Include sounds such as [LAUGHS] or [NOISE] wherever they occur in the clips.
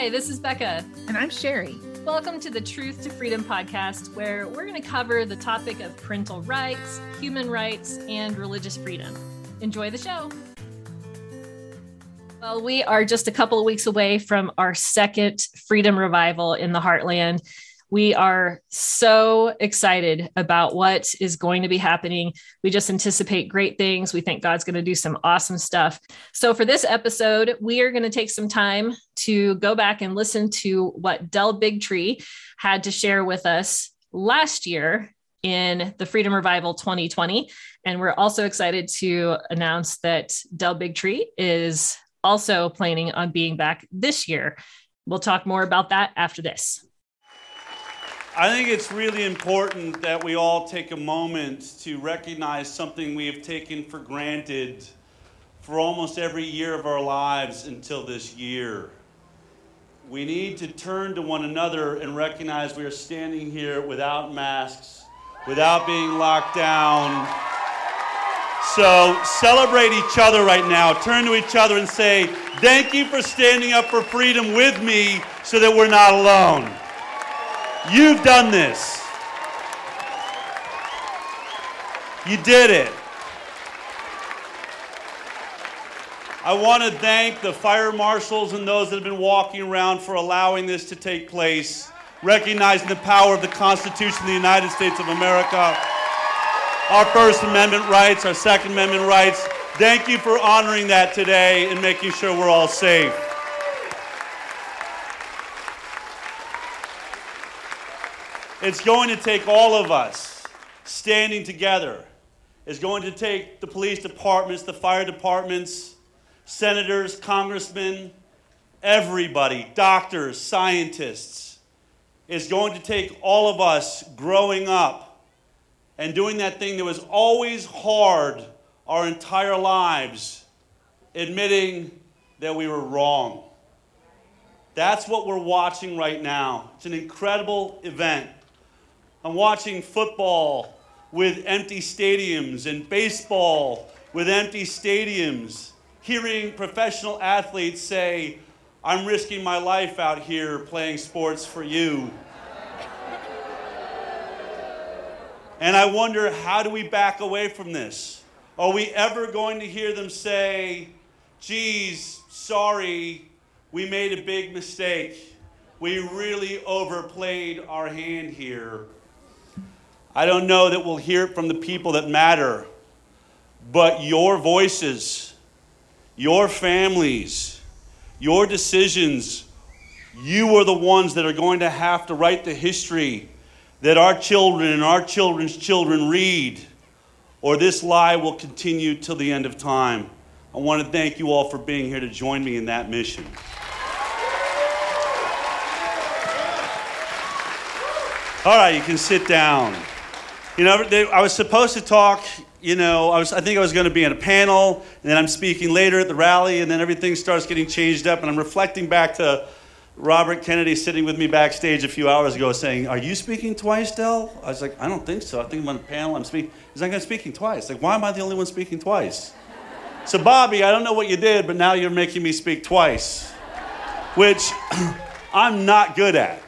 Hi, this is Becca. And I'm Sherry. Welcome to the Truth to Freedom podcast, where we're going to cover the topic of parental rights, human rights, and religious freedom. Enjoy the show. Well, we are just a couple of weeks away from our second Freedom Revival in the Heartland. We are so excited about what is going to be happening. We just anticipate great things. We think God's going to do some awesome stuff. So, for this episode, we are going to take some time to go back and listen to what Del Bigtree had to share with us last year in the Freedom Revival 2020. And we're also excited to announce that Del Bigtree is also planning on being back this year. We'll talk more about that after this. I think it's really important that we all take a moment to recognize something we have taken for granted for almost every year of our lives until this year. We need to turn to one another and recognize we are standing here without masks, without being locked down. So celebrate each other right now. Turn to each other and say, Thank you for standing up for freedom with me so that we're not alone. You've done this. You did it. I want to thank the fire marshals and those that have been walking around for allowing this to take place, recognizing the power of the Constitution of the United States of America, our First Amendment rights, our Second Amendment rights. Thank you for honoring that today and making sure we're all safe. It's going to take all of us standing together. It's going to take the police departments, the fire departments, senators, congressmen, everybody, doctors, scientists. It's going to take all of us growing up and doing that thing that was always hard our entire lives, admitting that we were wrong. That's what we're watching right now. It's an incredible event. I'm watching football with empty stadiums and baseball with empty stadiums, hearing professional athletes say, I'm risking my life out here playing sports for you. And I wonder, how do we back away from this? Are we ever going to hear them say, geez, sorry, we made a big mistake. We really overplayed our hand here. I don't know that we'll hear it from the people that matter, but your voices, your families, your decisions, you are the ones that are going to have to write the history that our children and our children's children read, or this lie will continue till the end of time. I want to thank you all for being here to join me in that mission. All right, you can sit down. You know, they, I was supposed to talk, you know, I, was, I think I was going to be in a panel, and then I'm speaking later at the rally, and then everything starts getting changed up, and I'm reflecting back to Robert Kennedy sitting with me backstage a few hours ago saying, Are you speaking twice, Del? I was like, I don't think so. I think I'm on a panel, I'm speaking. He's like, I'm speaking twice. Like, why am I the only one speaking twice? So, Bobby, I don't know what you did, but now you're making me speak twice, which [CLEARS THROAT] I'm not good at.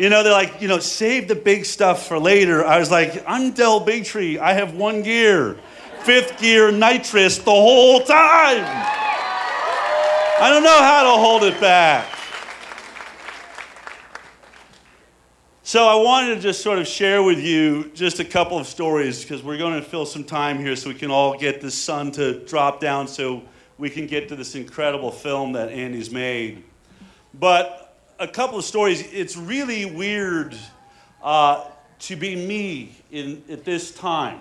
You know, they're like, you know, save the big stuff for later. I was like, I'm Del Bigtree. I have one gear, fifth gear nitrous the whole time. I don't know how to hold it back. So I wanted to just sort of share with you just a couple of stories because we're going to fill some time here so we can all get the sun to drop down so we can get to this incredible film that Andy's made. But a couple of stories. It's really weird uh, to be me in, at this time.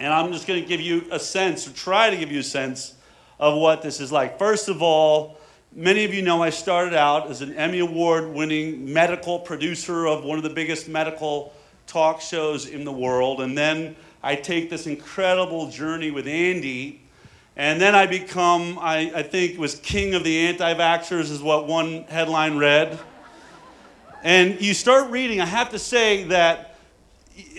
And I'm just going to give you a sense, or try to give you a sense, of what this is like. First of all, many of you know I started out as an Emmy Award winning medical producer of one of the biggest medical talk shows in the world. And then I take this incredible journey with Andy and then I become, I, I think, was king of the anti vaxxers, is what one headline read. And you start reading, I have to say that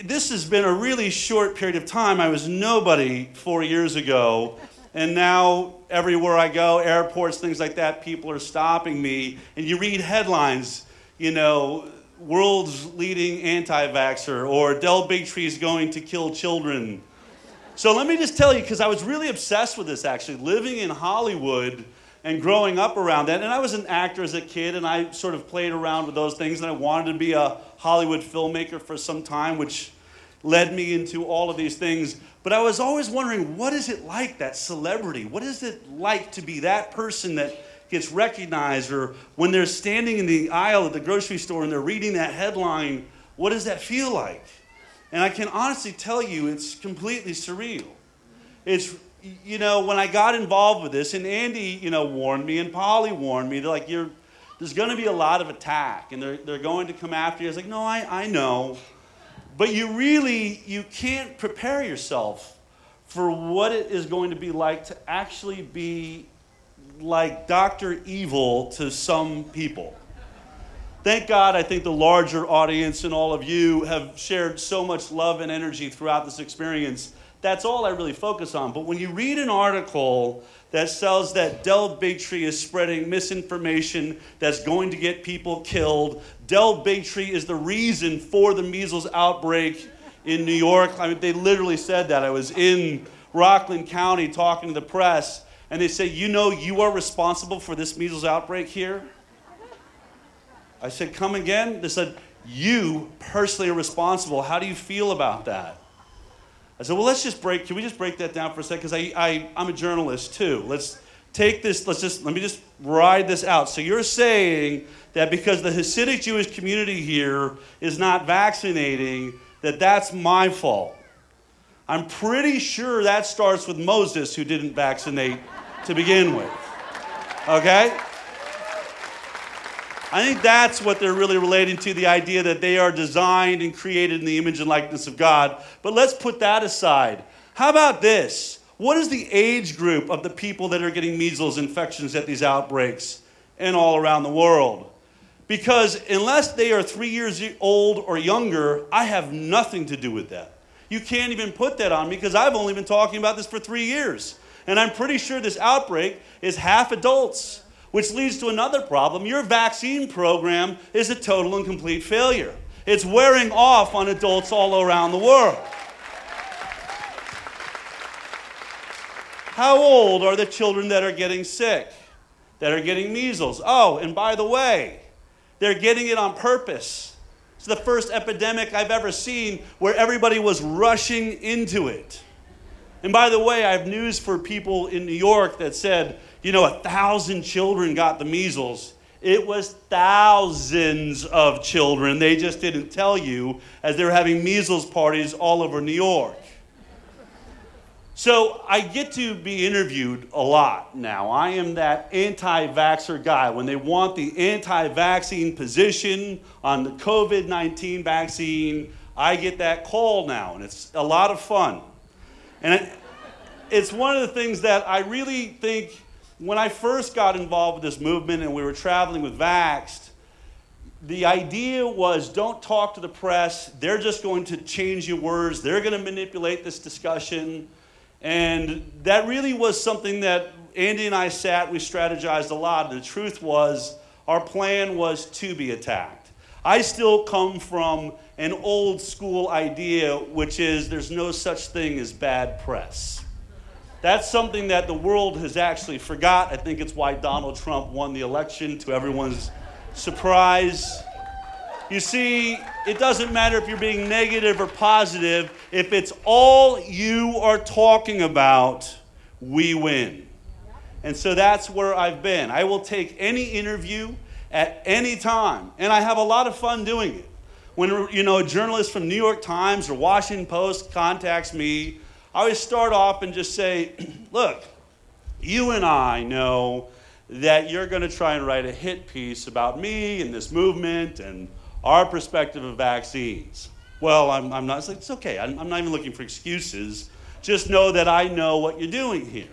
this has been a really short period of time. I was nobody four years ago. And now, everywhere I go, airports, things like that, people are stopping me. And you read headlines, you know, world's leading anti vaxxer, or Del Bigtree is going to kill children. So let me just tell you, because I was really obsessed with this actually, living in Hollywood and growing up around that. And I was an actor as a kid, and I sort of played around with those things, and I wanted to be a Hollywood filmmaker for some time, which led me into all of these things. But I was always wondering, what is it like, that celebrity? What is it like to be that person that gets recognized, or when they're standing in the aisle at the grocery store and they're reading that headline, what does that feel like? And I can honestly tell you, it's completely surreal. It's you know, when I got involved with this, and Andy, you know, warned me, and Polly warned me, they're like, you're, there's going to be a lot of attack, and they're, they're going to come after you. I was like, no, I, I know. But you really, you can't prepare yourself for what it is going to be like to actually be like Dr. Evil to some people. Thank God, I think the larger audience and all of you have shared so much love and energy throughout this experience that's all I really focus on. But when you read an article that says that Del Bigtree is spreading misinformation that's going to get people killed, Del Bigtree is the reason for the measles outbreak in New York. I mean, they literally said that. I was in Rockland County talking to the press, and they say, You know, you are responsible for this measles outbreak here? I said, Come again? They said, You personally are responsible. How do you feel about that? I said, well, let's just break, can we just break that down for a second? Because I, I, I'm a journalist too. Let's take this, let's just, let me just ride this out. So you're saying that because the Hasidic Jewish community here is not vaccinating, that that's my fault. I'm pretty sure that starts with Moses, who didn't vaccinate to begin with. Okay? I think that's what they're really relating to the idea that they are designed and created in the image and likeness of God. But let's put that aside. How about this? What is the age group of the people that are getting measles infections at these outbreaks and all around the world? Because unless they are three years old or younger, I have nothing to do with that. You can't even put that on me because I've only been talking about this for three years. And I'm pretty sure this outbreak is half adults which leads to another problem. Your vaccine program is a total and complete failure. It's wearing off on adults all around the world. How old are the children that are getting sick, that are getting measles? Oh, and by the way, they're getting it on purpose. It's the first epidemic I've ever seen where everybody was rushing into it. And by the way, I have news for people in New York that said, you know, a thousand children got the measles. It was thousands of children. They just didn't tell you as they were having measles parties all over New York. So I get to be interviewed a lot now. I am that anti vaxxer guy. When they want the anti vaccine position on the COVID 19 vaccine, I get that call now, and it's a lot of fun. And it's one of the things that I really think when I first got involved with this movement and we were traveling with Vaxxed, the idea was don't talk to the press. They're just going to change your words. They're going to manipulate this discussion. And that really was something that Andy and I sat, we strategized a lot. The truth was, our plan was to be attacked. I still come from an old school idea, which is there's no such thing as bad press. That's something that the world has actually forgot. I think it's why Donald Trump won the election to everyone's surprise. You see, it doesn't matter if you're being negative or positive. If it's all you are talking about, we win. And so that's where I've been. I will take any interview at any time, and I have a lot of fun doing it. When you know a journalist from New York Times or Washington Post contacts me I always start off and just say, [CLEARS THROAT] look, you and I know that you're going to try and write a hit piece about me and this movement and our perspective of vaccines. Well, I'm, I'm not, it's, like, it's okay. I'm, I'm not even looking for excuses. Just know that I know what you're doing here.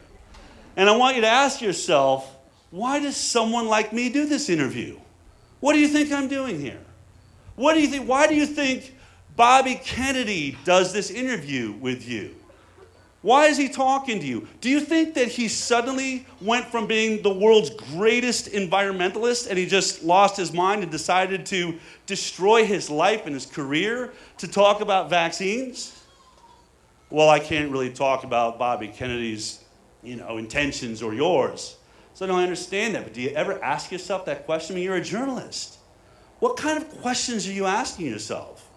And I want you to ask yourself, why does someone like me do this interview? What do you think I'm doing here? What do you think? Why do you think Bobby Kennedy does this interview with you? Why is he talking to you? Do you think that he suddenly went from being the world's greatest environmentalist and he just lost his mind and decided to destroy his life and his career to talk about vaccines? Well, I can't really talk about Bobby Kennedy's, you know, intentions or yours. So I don't understand that. But do you ever ask yourself that question? I mean, you're a journalist. What kind of questions are you asking yourself?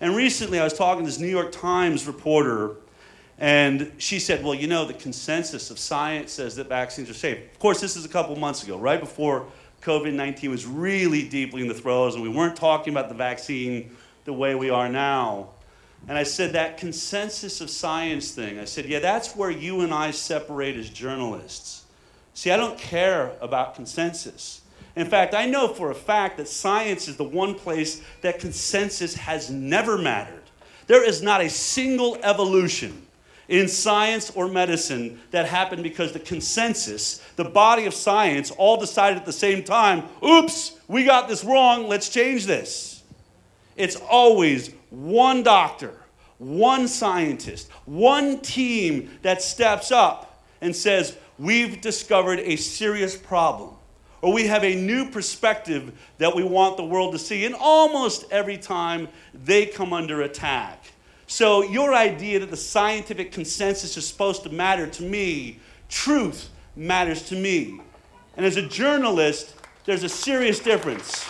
And recently I was talking to this New York Times reporter and she said, Well, you know, the consensus of science says that vaccines are safe. Of course, this is a couple months ago, right before COVID 19 was really deeply in the throes, and we weren't talking about the vaccine the way we are now. And I said, That consensus of science thing, I said, Yeah, that's where you and I separate as journalists. See, I don't care about consensus. In fact, I know for a fact that science is the one place that consensus has never mattered. There is not a single evolution in science or medicine that happened because the consensus, the body of science, all decided at the same time oops, we got this wrong, let's change this. It's always one doctor, one scientist, one team that steps up and says, We've discovered a serious problem. Or we have a new perspective that we want the world to see. And almost every time they come under attack. So, your idea that the scientific consensus is supposed to matter to me, truth matters to me. And as a journalist, there's a serious difference.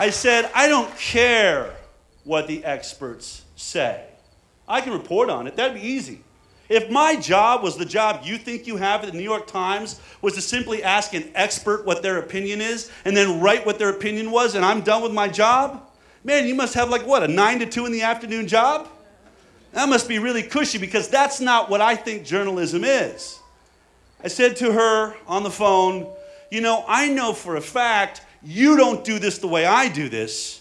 I said, I don't care what the experts say. I can report on it. That'd be easy. If my job was the job you think you have at the New York Times, was to simply ask an expert what their opinion is and then write what their opinion was, and I'm done with my job, man, you must have like what, a nine to two in the afternoon job? That must be really cushy because that's not what I think journalism is. I said to her on the phone, You know, I know for a fact you don't do this the way I do this.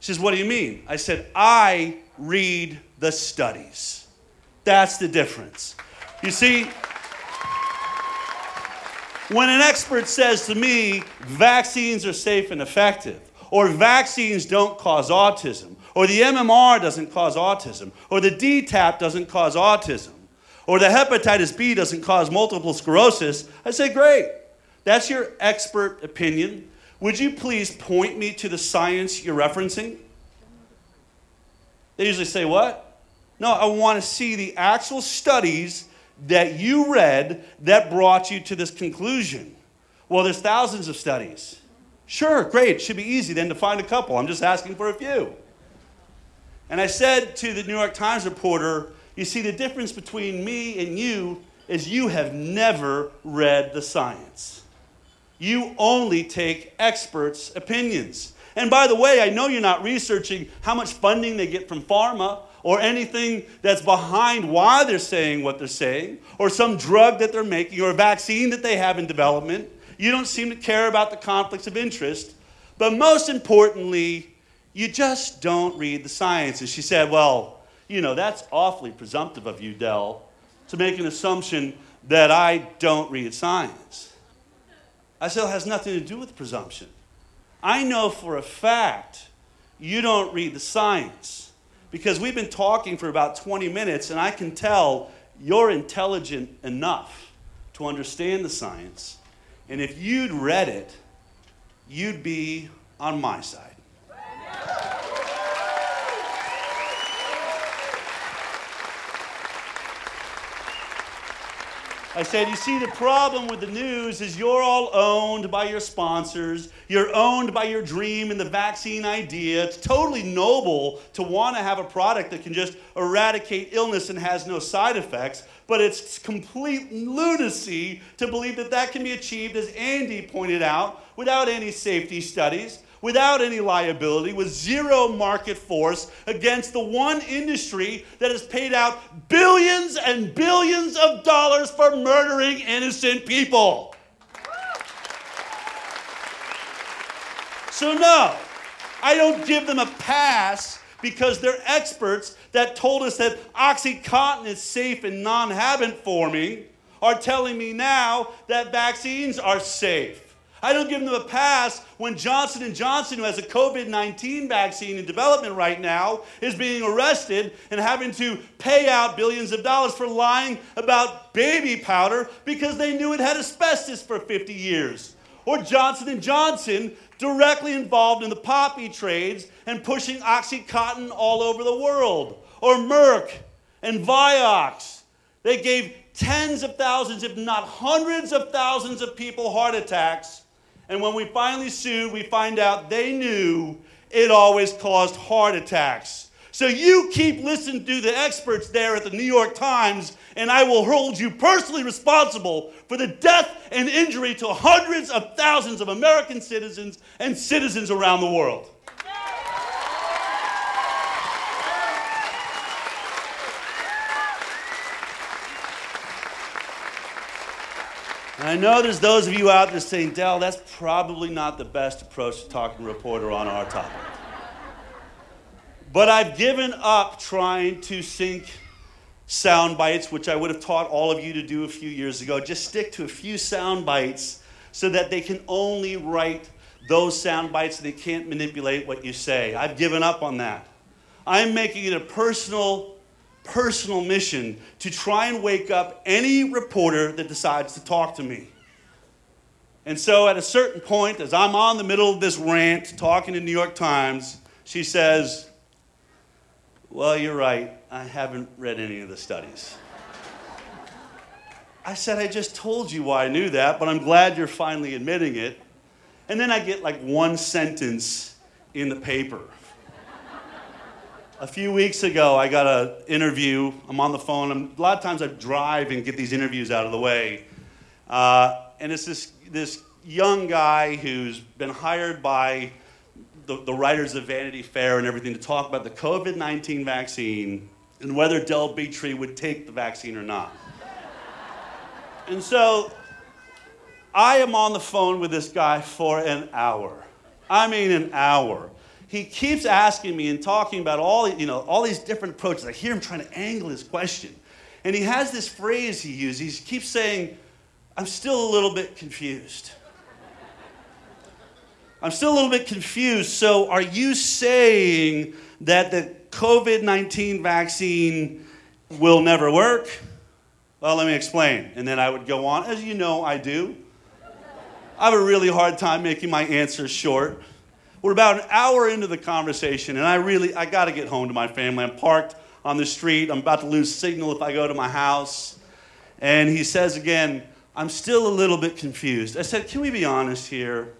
She says, What do you mean? I said, I read the studies. That's the difference. You see, when an expert says to me, vaccines are safe and effective, or vaccines don't cause autism, or the MMR doesn't cause autism, or the DTaP doesn't cause autism, or the hepatitis B doesn't cause multiple sclerosis, I say, great. That's your expert opinion. Would you please point me to the science you're referencing? They usually say, What? No, I want to see the actual studies that you read that brought you to this conclusion. Well, there's thousands of studies. Sure, great. Should be easy then to find a couple. I'm just asking for a few. And I said to the New York Times reporter, You see, the difference between me and you is you have never read the science. You only take experts' opinions. And by the way, I know you're not researching how much funding they get from pharma or anything that's behind why they're saying what they're saying, or some drug that they're making, or a vaccine that they have in development. You don't seem to care about the conflicts of interest. But most importantly, you just don't read the science. And she said, Well, you know, that's awfully presumptive of you, Del, to make an assumption that I don't read science. I said, It has nothing to do with presumption. I know for a fact you don't read the science because we've been talking for about 20 minutes, and I can tell you're intelligent enough to understand the science. And if you'd read it, you'd be on my side. I said, You see, the problem with the news is you're all owned by your sponsors. You're owned by your dream and the vaccine idea. It's totally noble to want to have a product that can just eradicate illness and has no side effects. But it's complete lunacy to believe that that can be achieved, as Andy pointed out, without any safety studies without any liability, with zero market force against the one industry that has paid out billions and billions of dollars for murdering innocent people. So, no, I don't give them a pass because they're experts that told us that Oxycontin is safe and non habit forming are telling me now that vaccines are safe. I don't give them a pass when Johnson & Johnson, who has a COVID-19 vaccine in development right now, is being arrested and having to pay out billions of dollars for lying about baby powder because they knew it had asbestos for 50 years. Or Johnson & Johnson, directly involved in the poppy trades and pushing Oxycontin all over the world. Or Merck and Vioxx. They gave tens of thousands, if not hundreds of thousands of people heart attacks and when we finally sued, we find out they knew it always caused heart attacks. So you keep listening to the experts there at the New York Times, and I will hold you personally responsible for the death and injury to hundreds of thousands of American citizens and citizens around the world. And I know there's those of you out there saying, Del, that's probably not the best approach to talking to a reporter on our topic. But I've given up trying to sync sound bites, which I would have taught all of you to do a few years ago. Just stick to a few sound bites so that they can only write those sound bites and they can't manipulate what you say. I've given up on that. I'm making it a personal personal mission to try and wake up any reporter that decides to talk to me. And so at a certain point, as I'm on the middle of this rant talking to New York Times, she says, Well, you're right. I haven't read any of the studies. I said, I just told you why I knew that, but I'm glad you're finally admitting it. And then I get like one sentence in the paper a few weeks ago, I got an interview. I'm on the phone. I'm, a lot of times I drive and get these interviews out of the way. Uh, and it's this, this young guy who's been hired by the, the writers of Vanity Fair and everything to talk about the COVID 19 vaccine and whether Del Bigtree would take the vaccine or not. and so I am on the phone with this guy for an hour. I mean, an hour he keeps asking me and talking about all, you know, all these different approaches. I hear him trying to angle his question. And he has this phrase he uses. He keeps saying, I'm still a little bit confused. I'm still a little bit confused. So, are you saying that the COVID 19 vaccine will never work? Well, let me explain. And then I would go on. As you know, I do. I have a really hard time making my answers short. We're about an hour into the conversation, and I really, I got to get home to my family. I'm parked on the street. I'm about to lose signal if I go to my house. And he says again, I'm still a little bit confused. I said, Can we be honest here?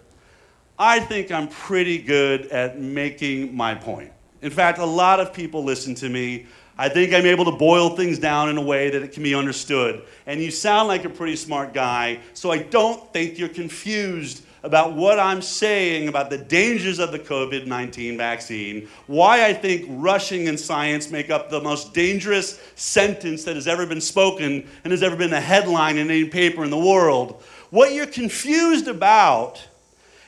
I think I'm pretty good at making my point. In fact, a lot of people listen to me. I think I'm able to boil things down in a way that it can be understood. And you sound like a pretty smart guy, so I don't think you're confused about what I'm saying about the dangers of the COVID 19 vaccine, why I think rushing and science make up the most dangerous sentence that has ever been spoken and has ever been a headline in any paper in the world. What you're confused about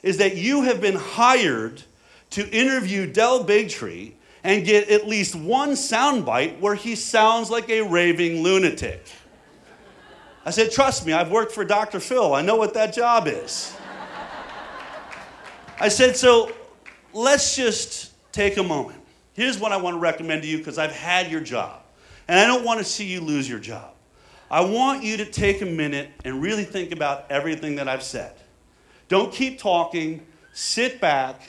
is that you have been hired to interview Del Bigtree and get at least one soundbite where he sounds like a raving lunatic. I said, Trust me, I've worked for Dr. Phil. I know what that job is. I said, so let's just take a moment. Here's what I want to recommend to you because I've had your job, and I don't want to see you lose your job. I want you to take a minute and really think about everything that I've said. Don't keep talking, sit back,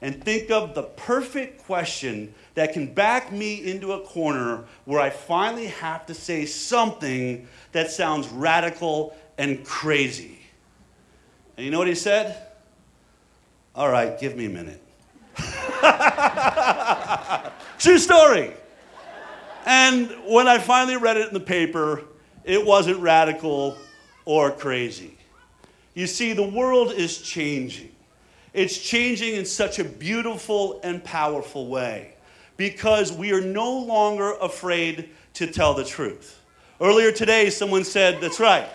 and think of the perfect question that can back me into a corner where I finally have to say something that sounds radical and crazy. And you know what he said? All right, give me a minute. [LAUGHS] True story. And when I finally read it in the paper, it wasn't radical or crazy. You see, the world is changing. It's changing in such a beautiful and powerful way because we are no longer afraid to tell the truth. Earlier today, someone said, That's right.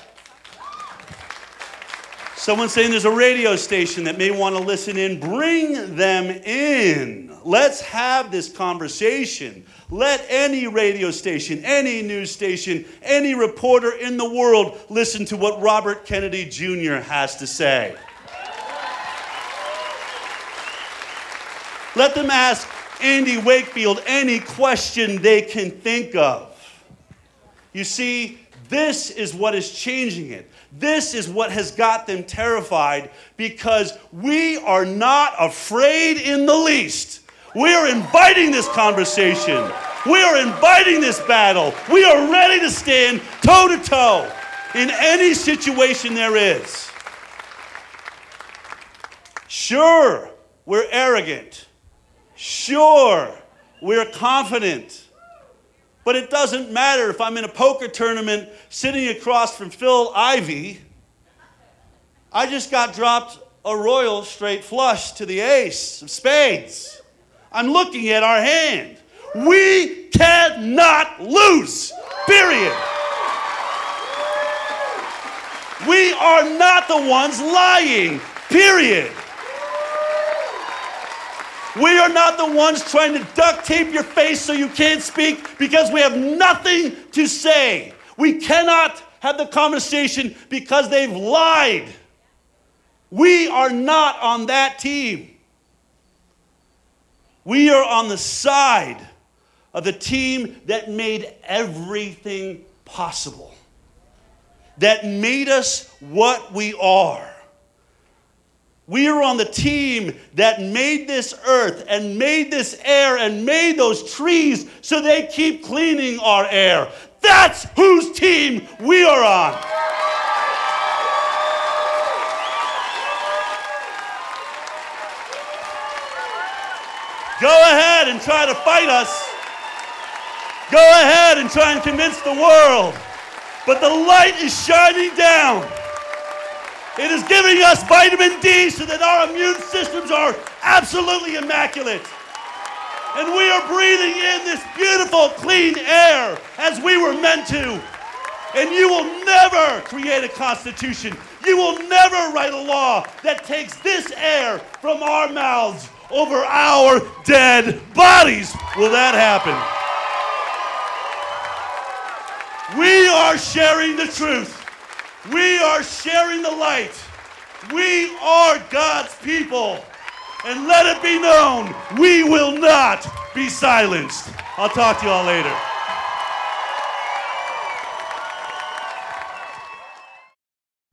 Someone's saying there's a radio station that may want to listen in. Bring them in. Let's have this conversation. Let any radio station, any news station, any reporter in the world listen to what Robert Kennedy Jr. has to say. Let them ask Andy Wakefield any question they can think of. You see, this is what is changing it. This is what has got them terrified because we are not afraid in the least. We are inviting this conversation. We are inviting this battle. We are ready to stand toe to toe in any situation there is. Sure, we're arrogant. Sure, we're confident. But it doesn't matter if I'm in a poker tournament sitting across from Phil Ivey. I just got dropped a royal straight flush to the ace of spades. I'm looking at our hand. We cannot lose, period. We are not the ones lying, period. We are not the ones trying to duct tape your face so you can't speak because we have nothing to say. We cannot have the conversation because they've lied. We are not on that team. We are on the side of the team that made everything possible, that made us what we are. We are on the team that made this earth and made this air and made those trees so they keep cleaning our air. That's whose team we are on. Go ahead and try to fight us. Go ahead and try and convince the world. But the light is shining down. It is giving us vitamin D so that our immune systems are absolutely immaculate. And we are breathing in this beautiful, clean air as we were meant to. And you will never create a constitution. You will never write a law that takes this air from our mouths over our dead bodies. Will that happen? We are sharing the truth. We are sharing the light. We are God's people. And let it be known, we will not be silenced. I'll talk to you all later.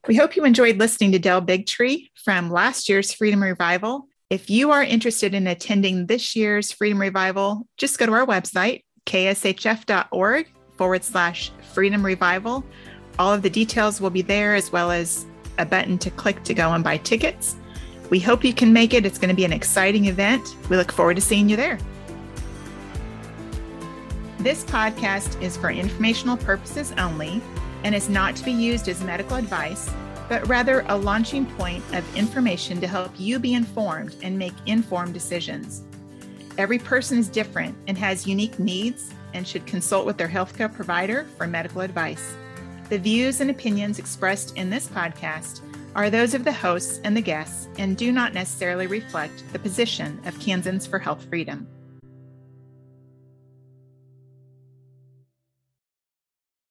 We hope you enjoyed listening to Del Bigtree from last year's Freedom Revival. If you are interested in attending this year's Freedom Revival, just go to our website, kshf.org forward slash Freedom Revival all of the details will be there, as well as a button to click to go and buy tickets. We hope you can make it. It's going to be an exciting event. We look forward to seeing you there. This podcast is for informational purposes only and is not to be used as medical advice, but rather a launching point of information to help you be informed and make informed decisions. Every person is different and has unique needs and should consult with their healthcare provider for medical advice. The views and opinions expressed in this podcast are those of the hosts and the guests and do not necessarily reflect the position of Kansans for Health Freedom.